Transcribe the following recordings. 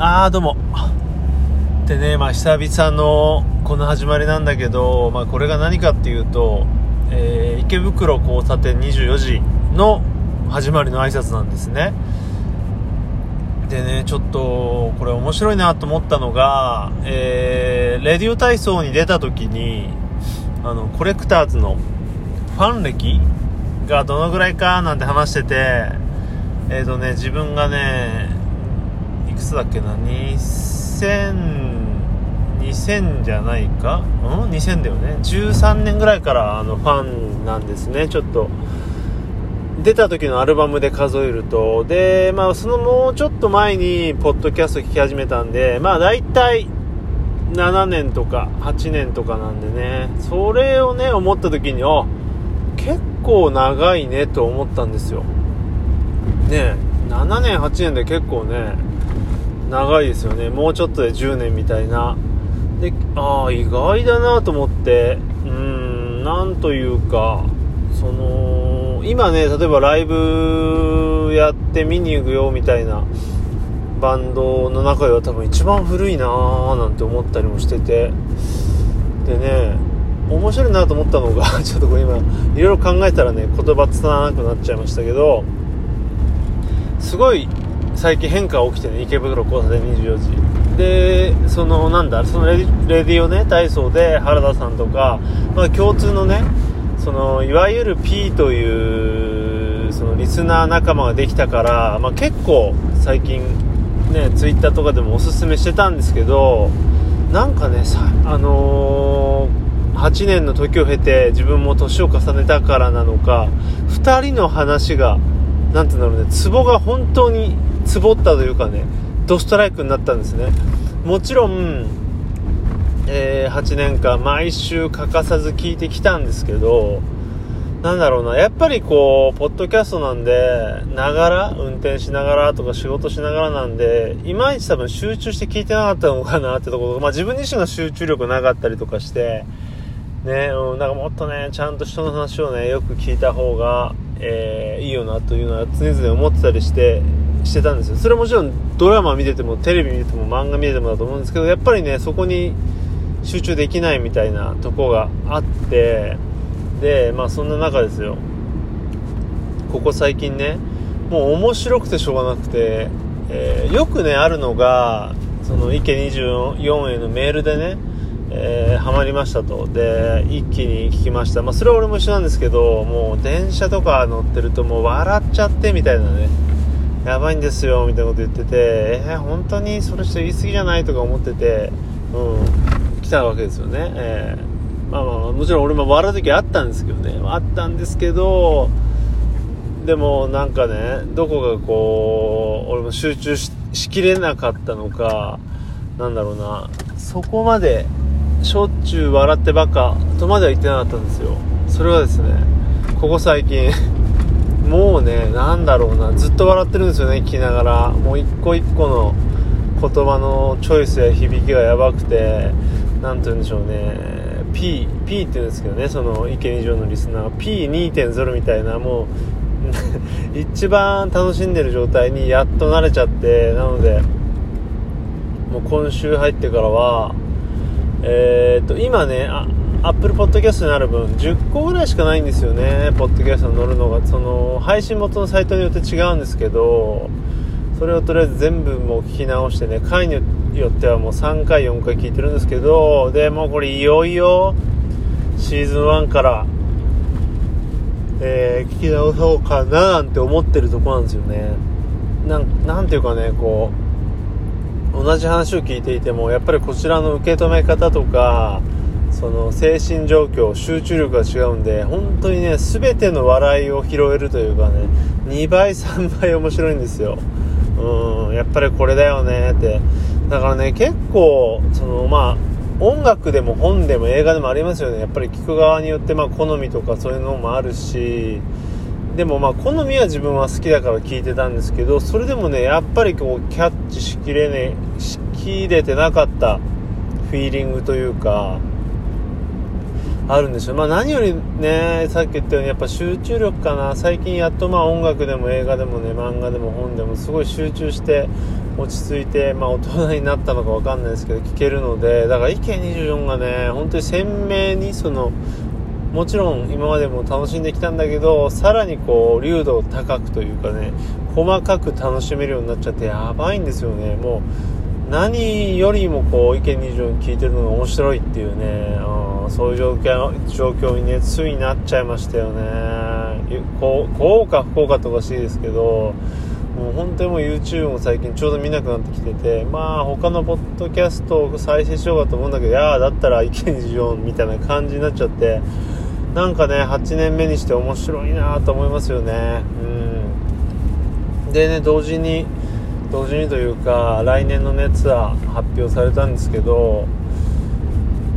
あーどうも。でねまあ久々のこの始まりなんだけど、まあ、これが何かっていうと、えー池袋交差点24時の始まりの挨拶なんですね。でねちょっとこれ面白いなと思ったのが、えーレディオ体操に出た時にあのコレクターズのファン歴がどのぐらいかなんて話しててえっ、とね自分がねくつだっけな？2000 2000じゃないか？うん ?2000 だよね。13年ぐらいからあのファンなんですね。ちょっと。出た時のアルバムで数えると。でまあそのもうちょっと前にポッドキャスト聞き始めたんでまあ大体7年とか8年とかなんでね。それをね思った時にあ結構長いねと思ったんですよ。ね7年8年で結構ね長いですよね。もうちょっとで10年みたいな。でああ意外だなと思って。うんなんというかその今ね例えばライブやって見に行くよみたいなバンドの中では多分一番古いなーなんて思ったりもしてて。でね面白いなと思ったのが ちょっとこれ今いろいろ考えたらね言葉つながなくなっちゃいましたけどすごい最近変化起きてね池袋交差点24時でそのなんだそのレディレディオね体操で原田さんとか、まあ、共通のねそのいわゆる P というそのリスナー仲間ができたから、まあ、結構最近ねツイッターとかでもおすすめしてたんですけどなんかねさあのー8年の時を経て自分も年を重ねたからなのか2人の話がなんていうんだろうねツボが本当にツボったというかねドストライクになったんですね。もちろん、えー8年間毎週欠かさず聞いてきたんですけどなんだろうなやっぱりこうポッドキャストなんでながら運転しながらとか仕事しながらなんでいまいち多分集中して聞いてなかったのかなってところまあ自分自身が集中力なかったりとかしてね、うん、なんかもっとね、ちゃんと人の話をね、よく聞いた方が、えーいいよなというのは常々思ってたりして、してたんですよ。それはもちろんドラマ見てても、テレビ見てても、漫画見ててもだと思うんですけど、やっぱりね、そこに集中できないみたいなとこがあって、で、まあそんな中ですよ。ここ最近ね、もう面白くてしょうがなくて、えーよくね、あるのが、その、池24へのメールでね、えーハマりましたと。で、一気に聞きました。まあ、それは俺も一緒なんですけど、もう電車とか乗ってるともう笑っちゃってみたいなね、やばいんですよ、みたいなこと言ってて、えー本当にそれ人言い過ぎじゃないとか思ってて、うん、来たわけですよね。えーまあまあ、もちろん俺も笑う時あったんですけどね、あったんですけど、でもなんかね、どこかこう、俺も集中ししきれなかったのか、なんだろうな、そこまでしょっちゅう笑ってばっかとまでは言ってなかったんですよ。それはですね、ここ最近、もうね、なんだろうな、ずっと笑ってるんですよね、聞きながら。もう一個一個の言葉のチョイスや響きがやばくて、なんて言うんでしょうね、P、P って言うんですけどね、その池二条のリスナー、P2.0 みたいな、もう、一番楽しんでる状態にやっと慣れちゃって、なので、もう今週入ってからは、えー、っと、今ね、あ、アップルポッドキャストになる分、10個ぐらいしかないんですよね、ポッドキャストに乗るのが。その、配信元のサイトによって違うんですけど、それをとりあえず全部もう聞き直してね、回によってはもう3回、4回聞いてるんですけど、で、もうこれいよいよ、シーズン1から、えー聞き直そうかななんて思ってるとこなんですよね。なん、なんていうかね、こう、同じ話を聞いていても、やっぱりこちらの受け止め方とか、その精神状況、集中力が違うんで、本当にね、全ての笑いを拾えるというかね、2倍、3倍面白いんですよ。うん、やっぱりこれだよねって。だからね、結構、その、まあ、音楽でも本でも映画でもありますよね。やっぱり聞く側によって、まあ、好みとかそういうのもあるし、でもまあ好みは自分は好きだから聞いてたんですけどそれでもねやっぱりこうキャッチしきれねしきれてなかったフィーリングというかあるんですよ。まあ何よりねさっき言ったようにやっぱ集中力かな。最近やっとまあ音楽でも映画でもね漫画でも本でもすごい集中して落ち着いて、まあ、大人になったのか分かんないですけど聞けるのでだから意見24がね本当に鮮明にそのもちろん今までも楽しんできたんだけどさらにこう流度高くというかね細かく楽しめるようになっちゃってやばいんですよね。もう何よりもこう意見24聞いてるのが面白いっていうね、うん、そういう状況状況にねついになっちゃいましたよね。こう幸か不幸かとかしいですけどもう本当にもう YouTube も最近ちょうど見なくなってきててまあ他のポッドキャストを再生しようかと思うんだけどいやだったら意見24みたいな感じになっちゃってなんかね8年目にして面白いなと思いますよね。うん。でね同時に同時にというか来年のねツアー発表されたんですけど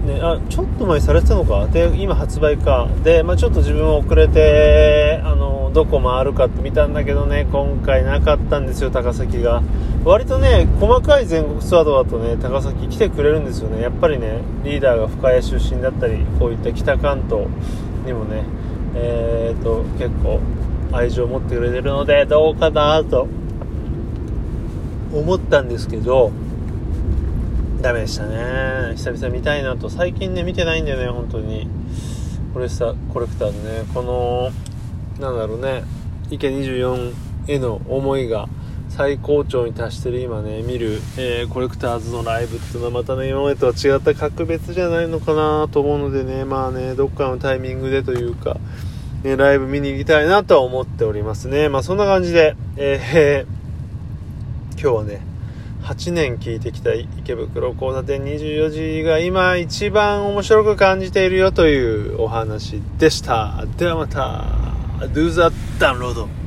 ね、あちょっと前にされてたのか。で今発売か。で、まあ、ちょっと自分は遅れてあのどこ回るかって見たんだけどね。今回なかったんですよ高崎が。割とね細かい全国ツアーとだとね高崎来てくれるんですよね。やっぱりねリーダーが深谷出身だったりこういった北関東にもねえー、っと結構愛情を持ってくれてるのでどうかなと思ったんですけどダメでしたね。久々見たいなと。最近ね見てないんだよね本当に。これさコレクターでね。このなんだろうね。池24への思いが最高潮に達してる今ね見る、えー、コレクターズのライブっていうのはまたね今までとは違った格別じゃないのかなと思うのでね。まあねどっかのタイミングでというか、ね、ライブ見に行きたいなとは思っておりますね。まあそんな感じで、えー、今日はね8年聞いてきた池袋交差点24時が今一番面白く感じているよというお話でした。ではまた、Do the download!